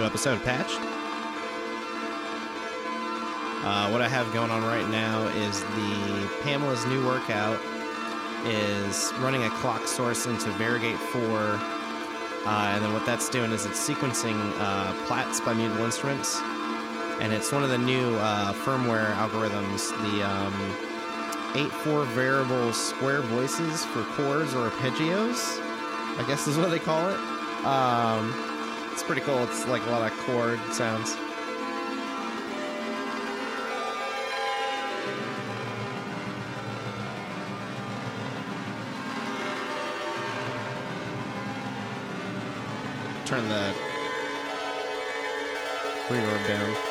New episode of Patched. Uh, what I have going on right now is the Pamela's new workout is running a clock source into Varigate 4. Uh, and then what that's doing is it's sequencing uh, Plaits by Mutable Instruments. And it's one of the new uh, firmware algorithms, the um, 8-4 variable square voices for chords or arpeggios, I guess is what they call it. Um, it's pretty cool. It's like a lot of chord sounds. Turn the reverb down.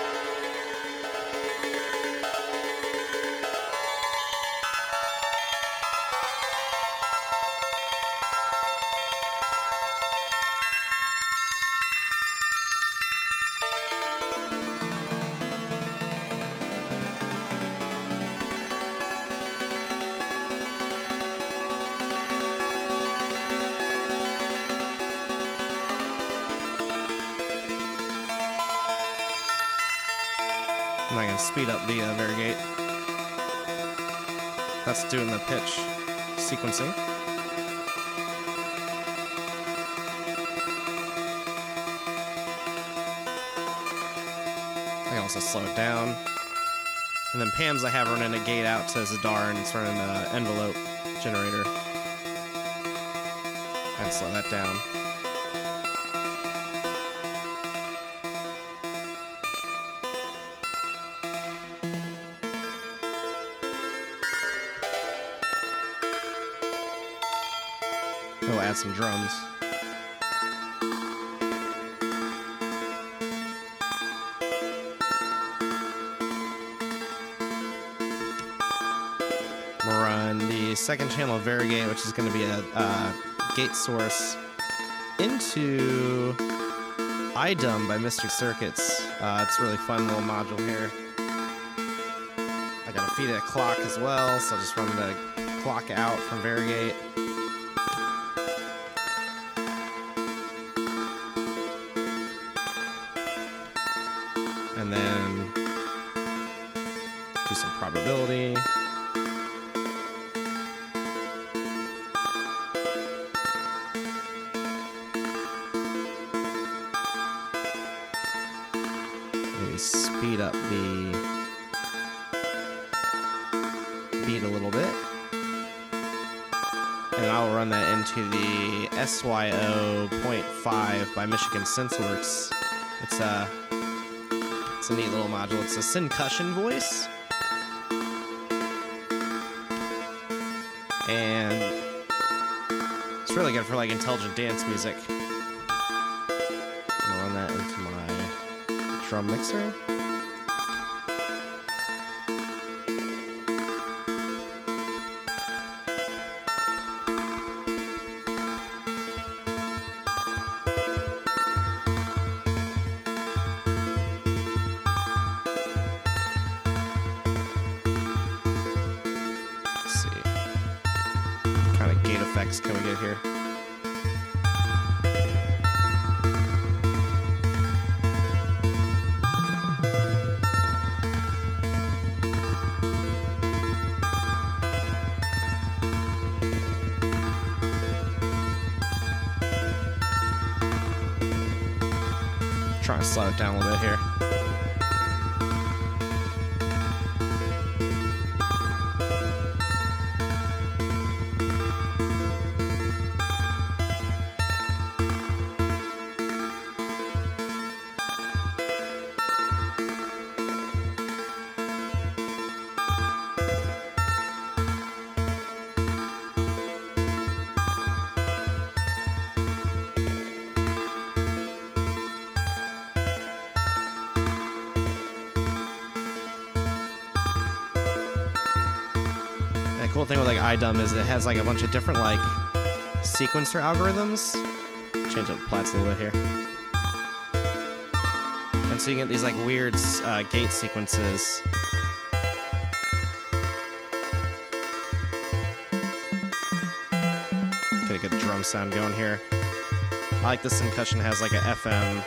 It down. And then Pam's I have running a gate out to Zadar and it's running an envelope generator. And slow that down. We'll add some drums. Second channel of Varigate, which is going to be a gate source into iDum by Mystic Circuits. Uh, it's a really fun little module here. I got to feed it a clock as well, so I'll just run the clock out from Varigate. Michigan Synth Works. It's a it's a neat little module. It's a Syncussion voice. And it's really good for like intelligent dance music. I'll run that into my drum mixer. Cool thing with like iDum is it has like a bunch of different like sequencer algorithms. Change up the Plaits a little bit here. And so you get these like weird uh, gate sequences. Get a good drum sound going here. I like this Syncussion has like a FM.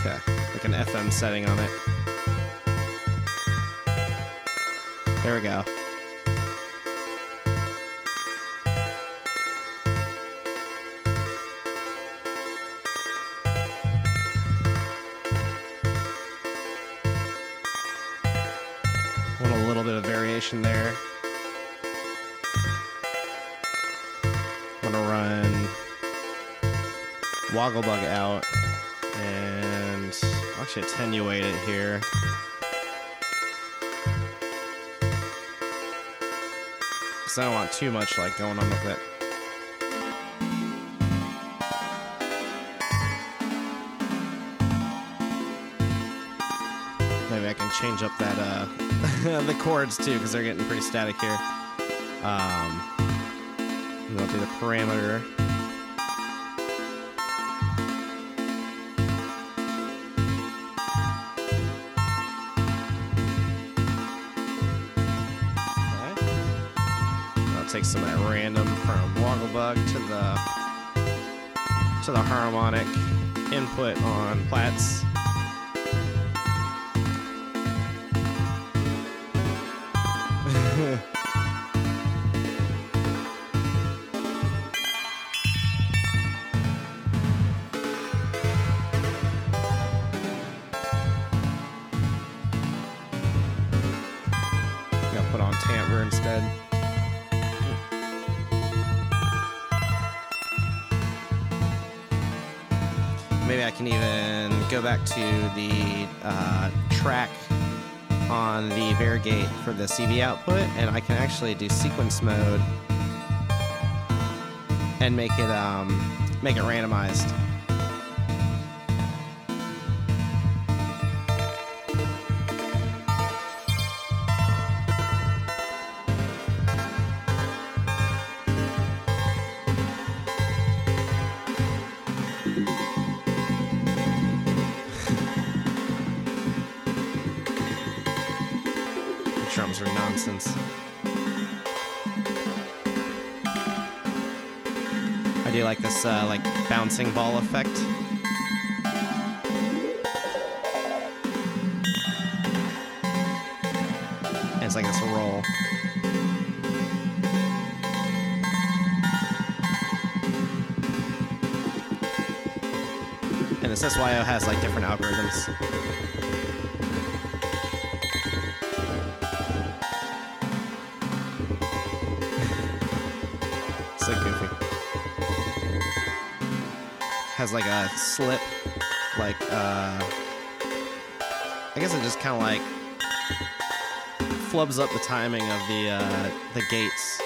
Okay, like an FM setting on it. There we go. Want a little bit of variation there. Want to run Wogglebug out and actually attenuate it here. Because I don't want too much like going on with it. Maybe I can change up that uh the chords too because they're getting pretty static here. Um, I'll do the parameter. Some that random from Wogglebug to the to the harmonic input on Plaits. Back to the uh, track on the Varigate for the CV output, and I can actually do sequence mode and make it um, make it randomized. I do like this uh, like bouncing ball effect. And it's like this roll. And this SYO has like different algorithms. Has like a slip, like uh, I guess it just kind of like flubs up the timing of the uh, the gates.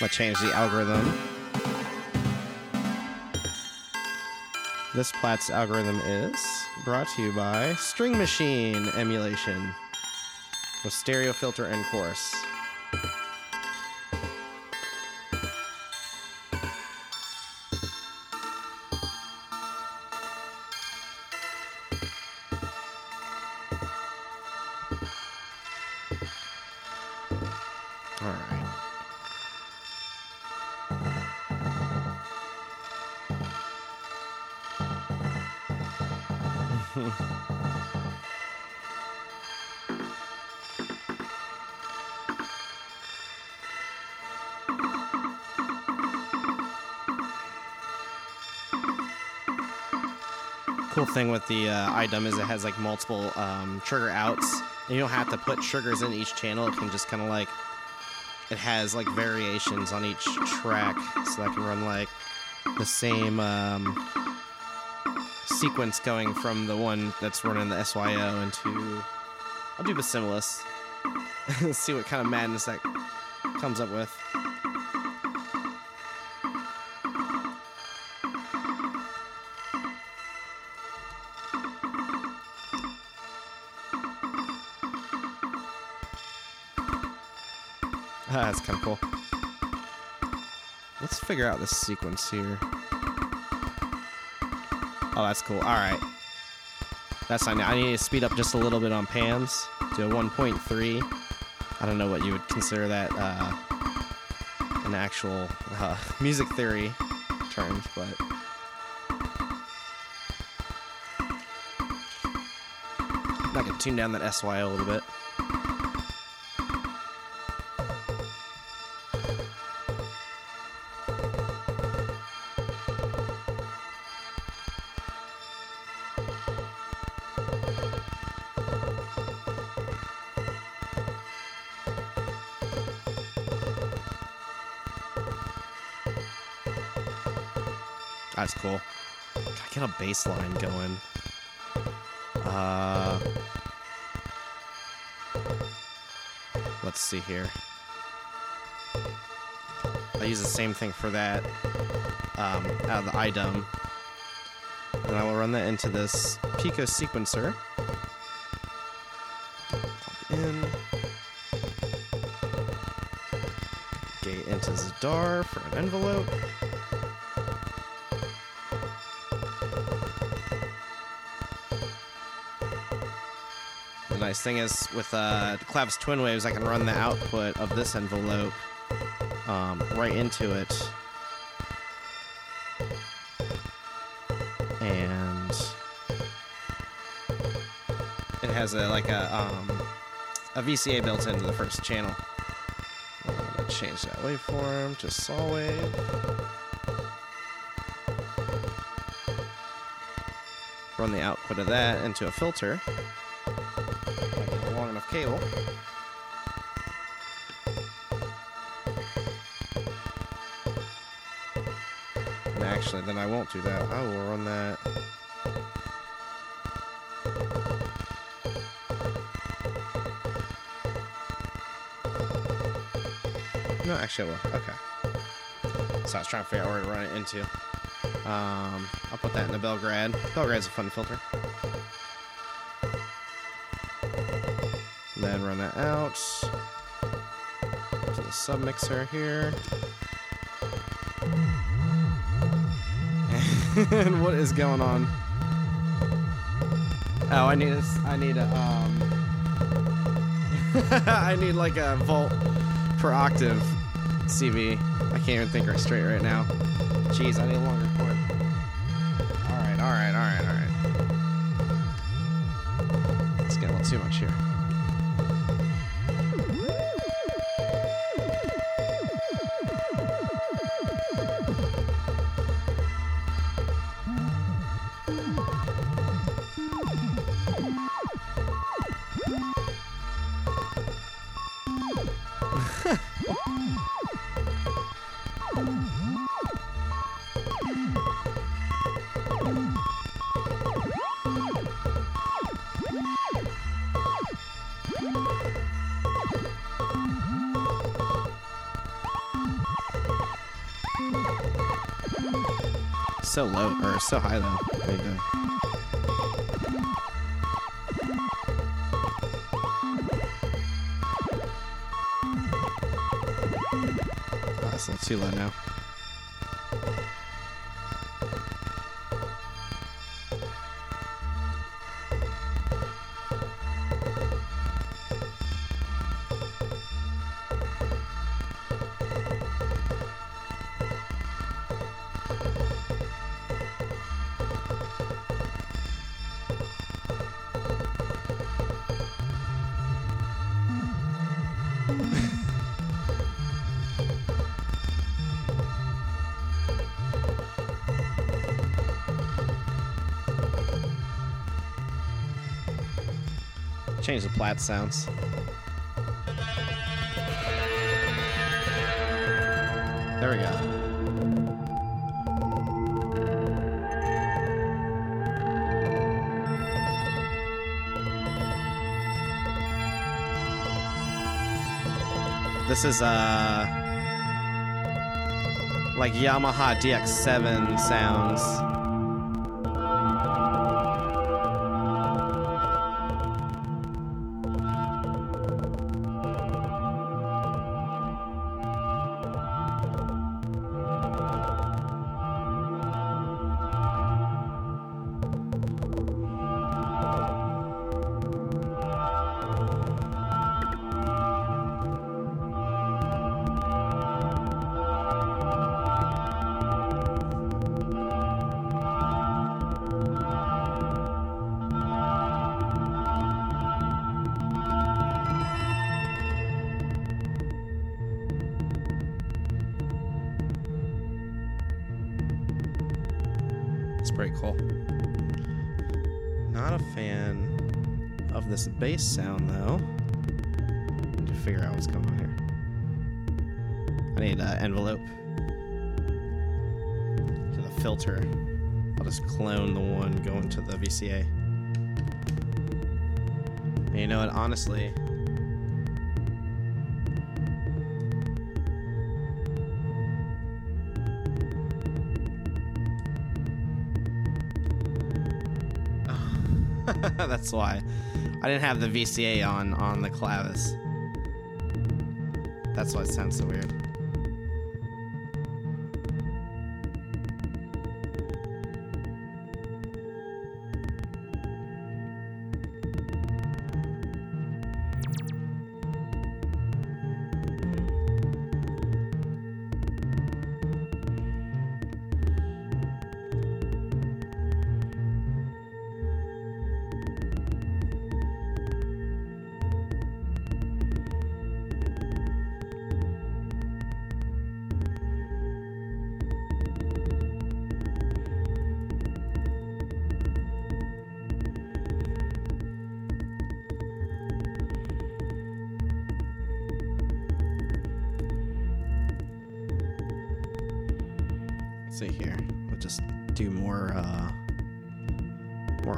Let's change the algorithm. This Plaits algorithm is brought to you by String Machine Emulation with stereo filter and chorus. With the uh, IDUM is it has like multiple um, trigger outs. And you don't have to put triggers in each channel. It can just kind of like it has like variations on each track, so I can run like the same um, sequence going from the one that's running the SYO into. I'll do Basimilus. See what kind of madness that comes up with. Ah, that's kind of cool. Let's figure out this sequence here. Oh, that's cool. All right. That's fine. I need to speed up just a little bit on pans to a 1.3. I don't know what you would consider that uh, an actual uh, music theory terms, but I can tune down that SYO a little bit. Bass line going. Uh, let's see here. I use the same thing for that um, out of the iDum. And I will run that into this Pico sequencer. In. Gate into Zadar for an envelope. Nice thing is with uh, Klavis Twin Waves, I can run the output of this envelope um, right into it. And it has a like a um, a VCA built into the first channel. I'm gonna change that waveform to saw wave. Run the output of that into a filter. Cable. Actually, then I won't do that. I will run that. No, actually, I will. Okay. So I was trying to figure out where to run it into. Um, I'll put that in the Belgrade. Belgrade's a fun filter. Then run that out to the submixer here. and what is going on? Oh, I need a, I need a, um, I need like a volt per octave CV. I can't even think straight right now. Jeez, I need longer so high though. You go. Oh, that's a little too low now. Change the Plaits sounds. There we go. This is uh like Yamaha DX7 sounds. Cool. Not a fan of this bass sound though. To figure out what's going on here. I need an envelope to the filter. I'll just clone the one going to the VCA. And you know what? Honestly, That's why. I didn't have the VCA on on the Klavis. That's why it sounds so weird.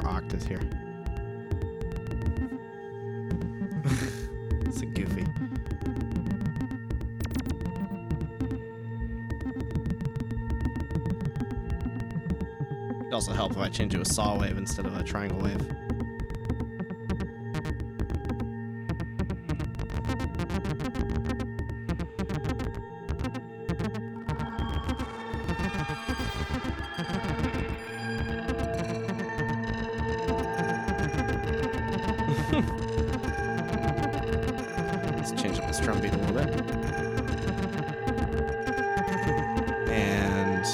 More here. it's a goofy. It'd also help if I change to a saw wave instead of a triangle wave. Drum beat a little bit. And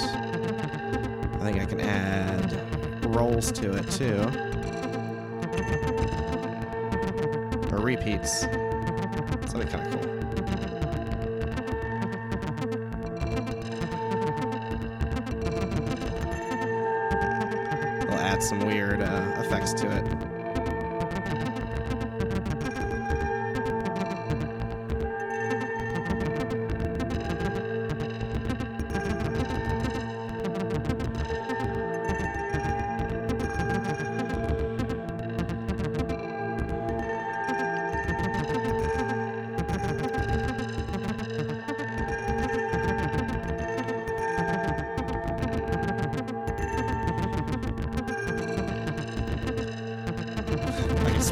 I think I can add rolls to it too. Or repeats.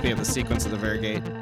I can the sequence of the Varigate.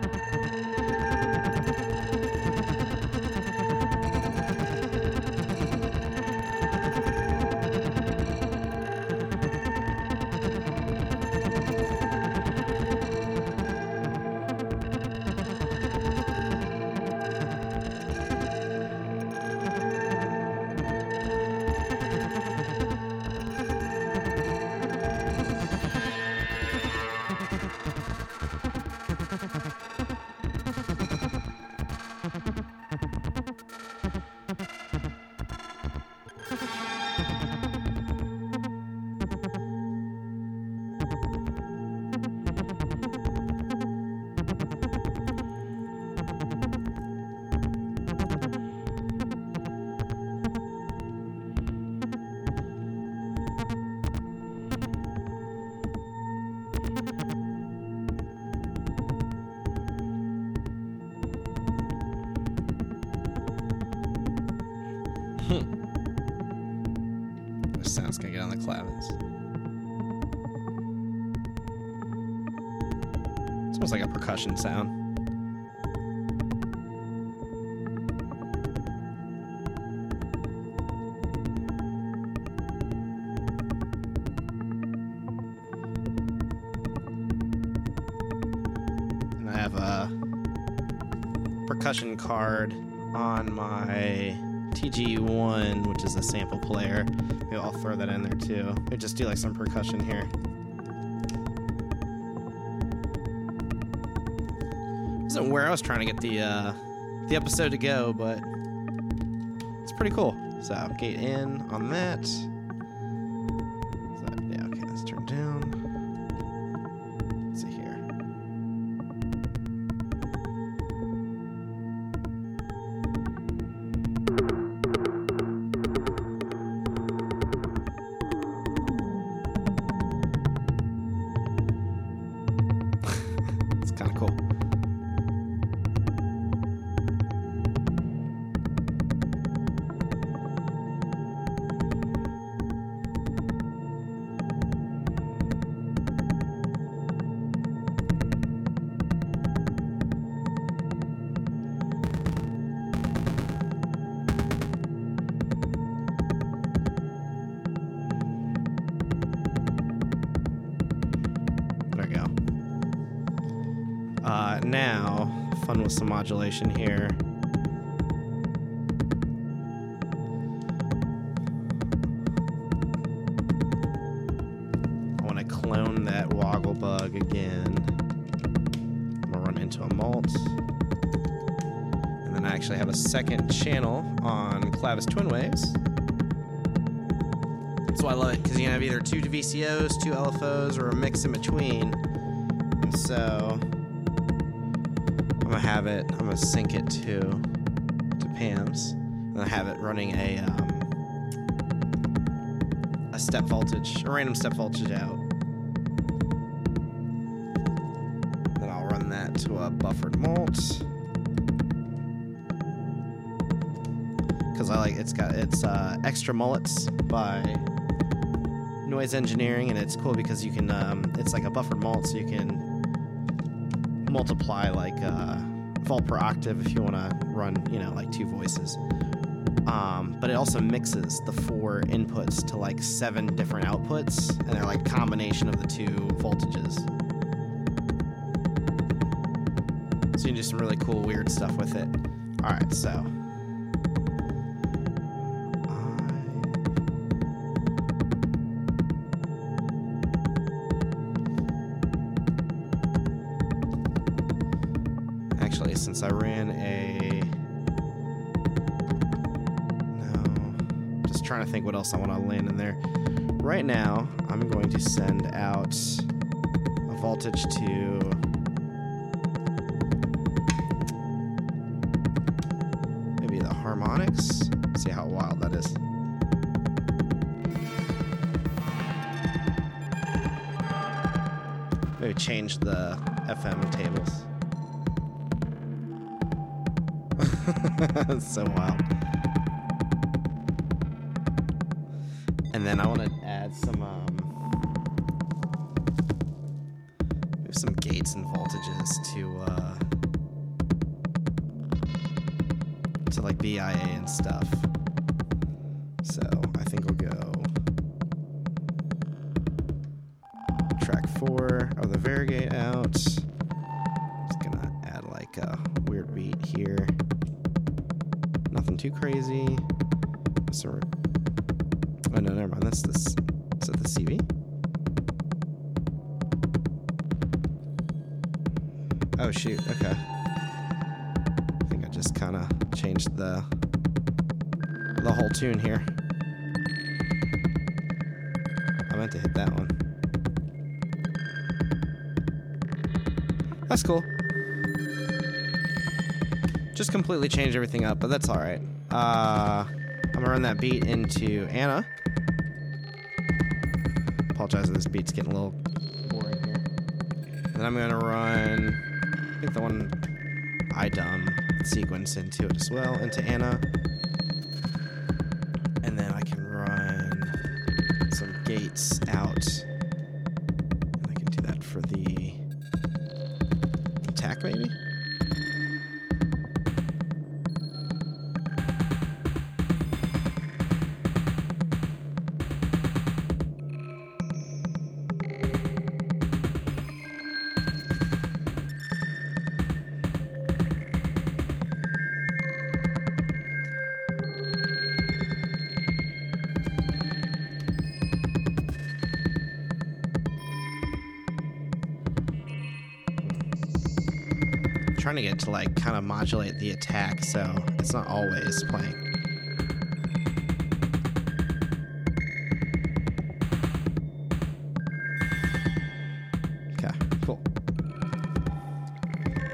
Clavis. It's almost like a percussion sound. And I have a percussion card on my TG1, which is a sample player. Maybe I'll throw that in there too. Maybe just do like some percussion here. Wasn't where I was trying to get the uh, the episode to go, but it's pretty cool. So gate in on that. Modulation here. I want to clone that Wogglebug again. I'm gonna run into a mult. And then I actually have a second channel on Klavis Twin Waves. That's why I love it, because you have either two VCOs, two LFOs, or a mix in between. And so I'm gonna have it. I'm gonna sync it to to Pam's, and I have it running a um, a step voltage, a random step voltage out. Then I'll run that to a buffered mult. Because I like it's got it's uh, extra mullets by Noise Engineering, and it's cool because you can um, it's like a buffered mult, so you can multiply like uh, volt per octave if you want to run, you know, like two voices. Um, but it also mixes the four inputs to like seven different outputs, and they're like combination of the two voltages. So you can do some really cool, weird stuff with it. All right, so. Since I ran a. No. Just trying to think what else I want to land in there. Right now, I'm going to send out a voltage to. Maybe the harmonics. See how wild that is. Maybe change the FM tables. so wild. Oh no, never mind. That's this. Is that the CV? Oh shoot. Okay. I think I just kind of changed the the whole tune here. I meant to hit that one. That's cool. Just completely changed everything up, but that's all right. Uh, I'm gonna run that beat into Anna. Apologize if this beat's getting a little boring here. And then I'm gonna run, I think the one I dumb sequence into it as well, into Anna. And then I can run some gates out. Trying to get to like kind of modulate the attack so it's not always playing. Okay, cool.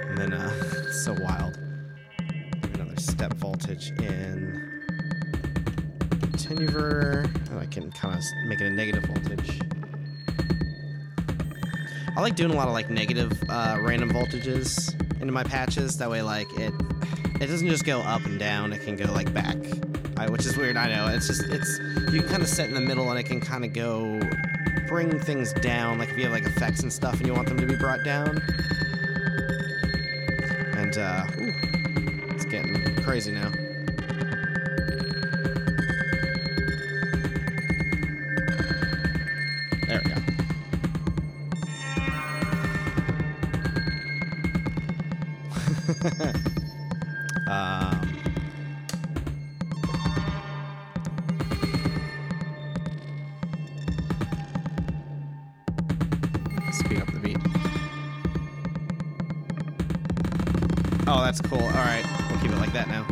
And then uh so wild. Another step voltage in Tenuver. And I can kind of make it a negative voltage. I like doing a lot of like negative uh, random voltages into my patches. That way, like it, it doesn't just go up and down. It can go like back, I, which is weird. I know. It's just it's you kind of set in the middle, and it can kind of go bring things down. Like if you have like effects and stuff, and you want them to be brought down. And uh, ooh, it's getting crazy now. Oh, that's cool. All right, we'll keep it like that now.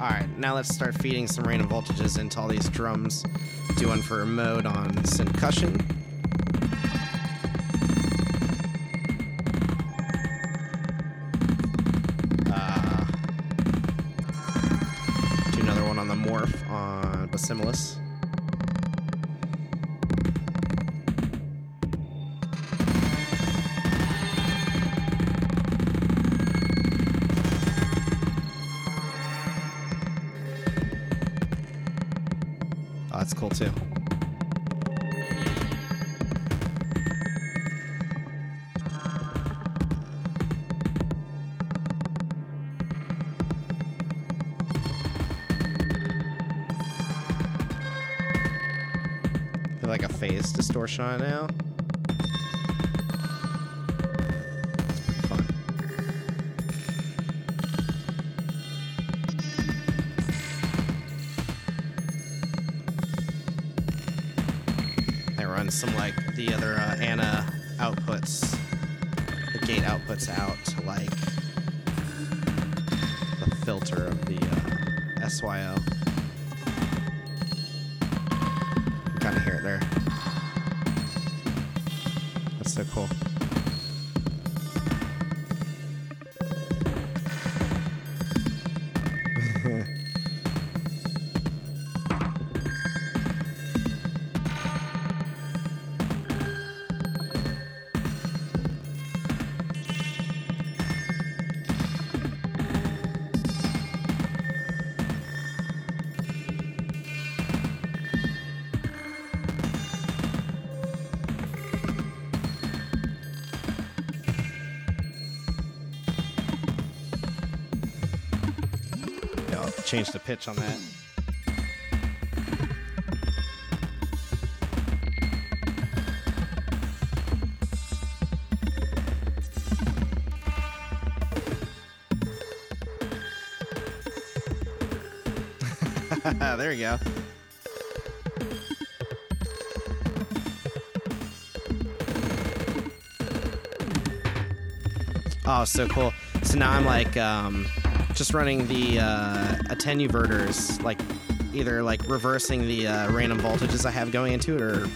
All right, now let's start feeding some random voltages into all these drums. Do one for mode on Syncussion. Uh, do another one on the morph on Basimilus. The other uh, Anna outputs, the gate outputs out to like the filter of the uh, SYO. Kind of hear it there. That's so cool. Change the pitch on that. there you go. Oh, so cool. So now I'm like um, just running the uh, attenuverters, like either like reversing the uh, random voltages I have going into it or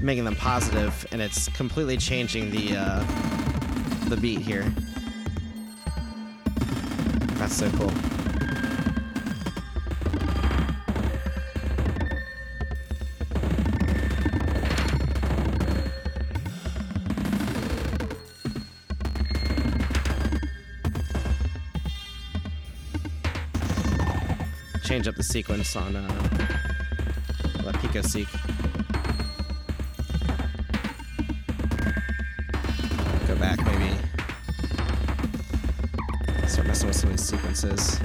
making them positive, and it's completely changing the uh, the beat here. That's so cool. Change up the sequence on uh, the Pico SEQ. Go back, maybe. Start messing with some of these sequences.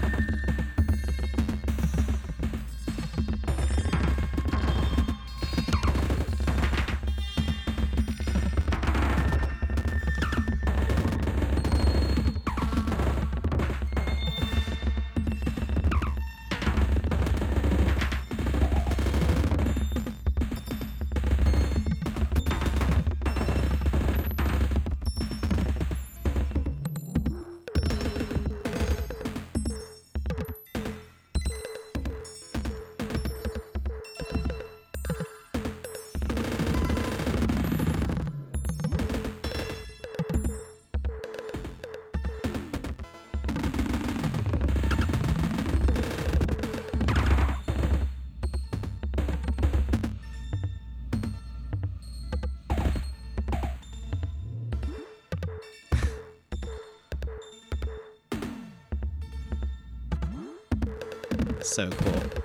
So cool.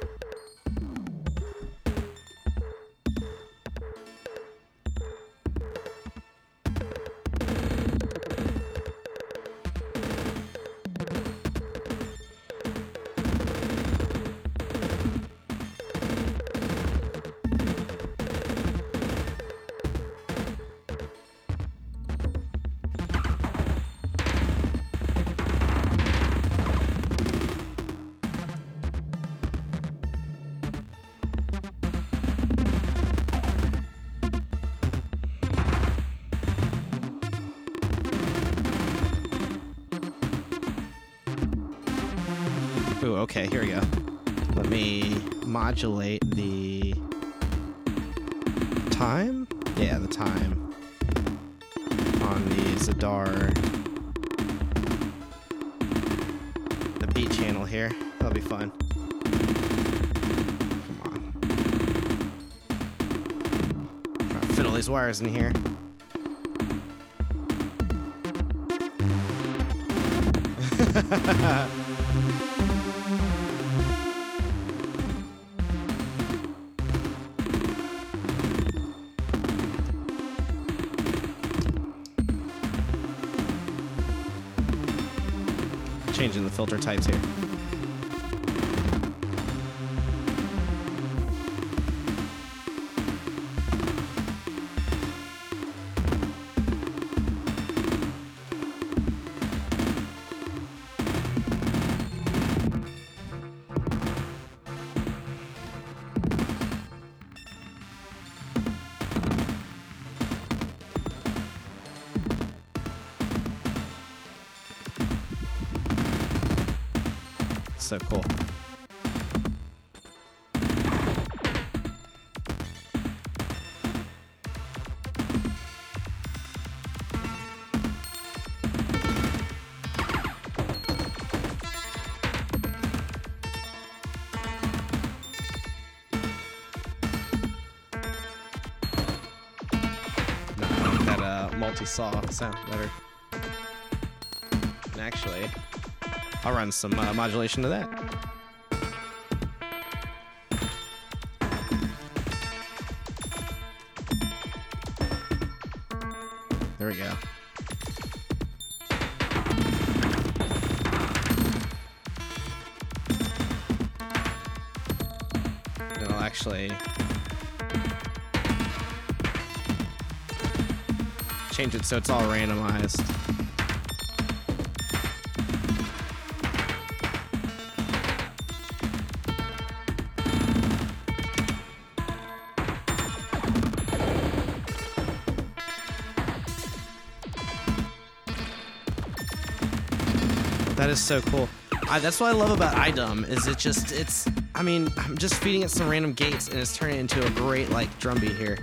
Okay, here we go. Let me modulate the time? Yeah, the time on the Zadar. The beat channel here. That'll be fun. Come on. Try to fit all these wires in here. Changing the filter types here. So cool. Uh, multi-saw sound better. And actually, I'll run some uh, modulation to that. There we go. I'll actually change it so it's all randomized. Is so cool. I, that's what I love about iDum is it just it's I mean I'm just feeding it some random gates and it's turning into a great like drum beat here.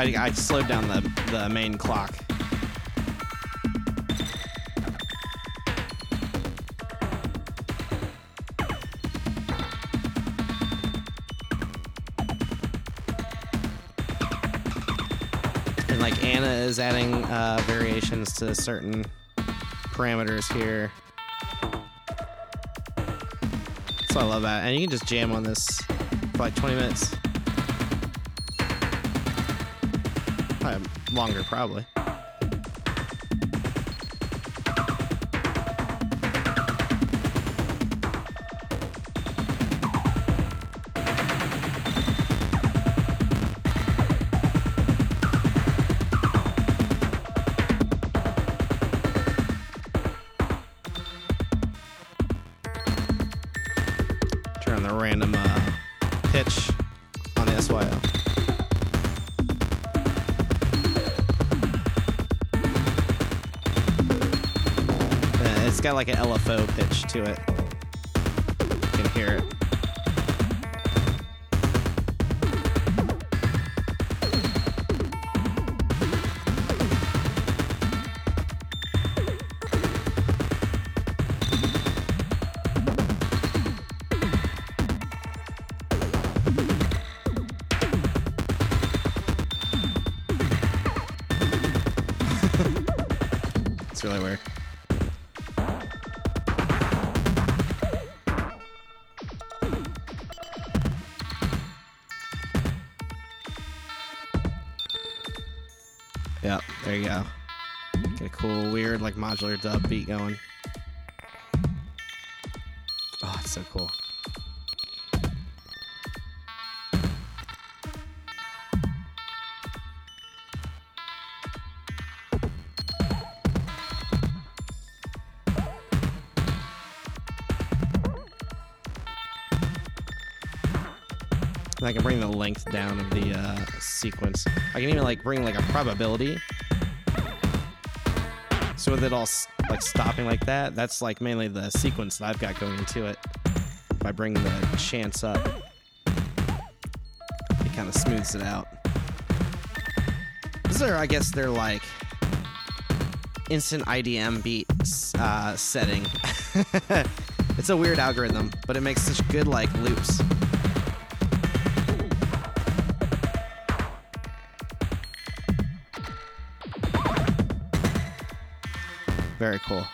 I, I slowed down the, the main clock. And like Anna is adding uh, variations to certain parameters here. So I love that. And you can just jam on this for like 20 minutes. Longer, probably. Like an LFO pitch to it. You can hear it. Modular dub beat going. Oh, it's so cool. I can bring the length down of the uh, sequence. I can even like bring like a probability. So with it all like stopping like that, that's like mainly the sequence that I've got going into it. If I bring the chance up, it kind of smooths it out. These are, I guess, they're like instant IDM beat uh, setting. it's a weird algorithm, but it makes such good like loops. Very cool.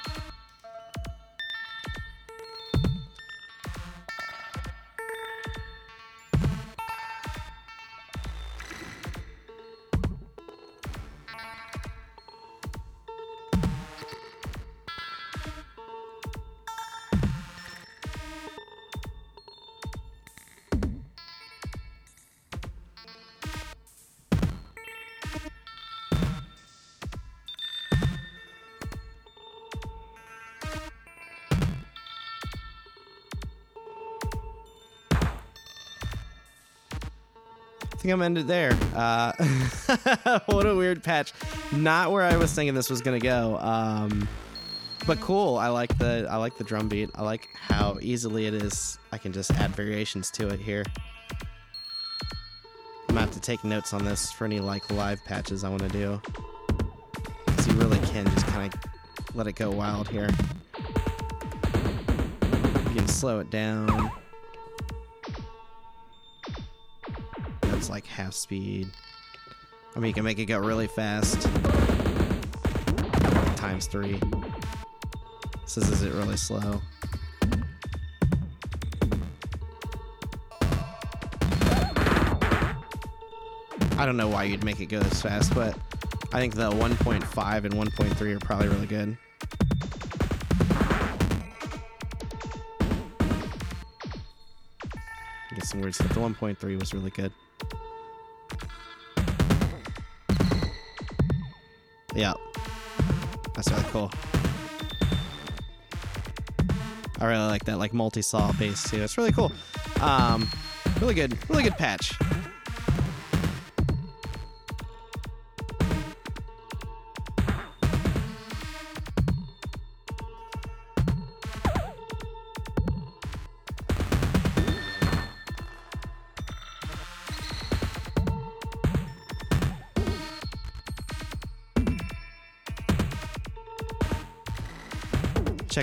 Think I'm ended there. Uh, what a weird patch. Not where I was thinking this was gonna go. Um, but cool. I like the I like the drum beat. I like how easily it is. I can just add variations to it here. I'm gonna have to take notes on this for any like live patches I want to do. Cause you really can just kind of let it go wild here. You can slow it down. That's like half speed. I mean, you can make it go really fast. Times three. This is it really slow. I don't know why you'd make it go this fast, but I think the 1.5 and 1.3 are probably really good. Get some weird stuff. The 1.3 was really good. Yeah. That's really cool. I really like that like multi-saw bass too. It's really cool. Um, really good, really good patch.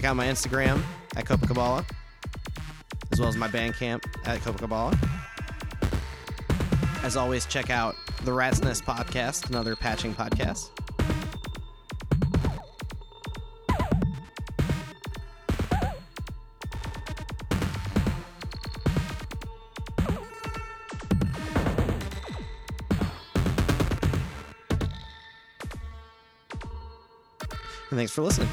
Check out my Instagram at Copacabana, as well as my Bandcamp at Copacabana. As always, check out the Rat's Nest podcast, another patching podcast. And thanks for listening.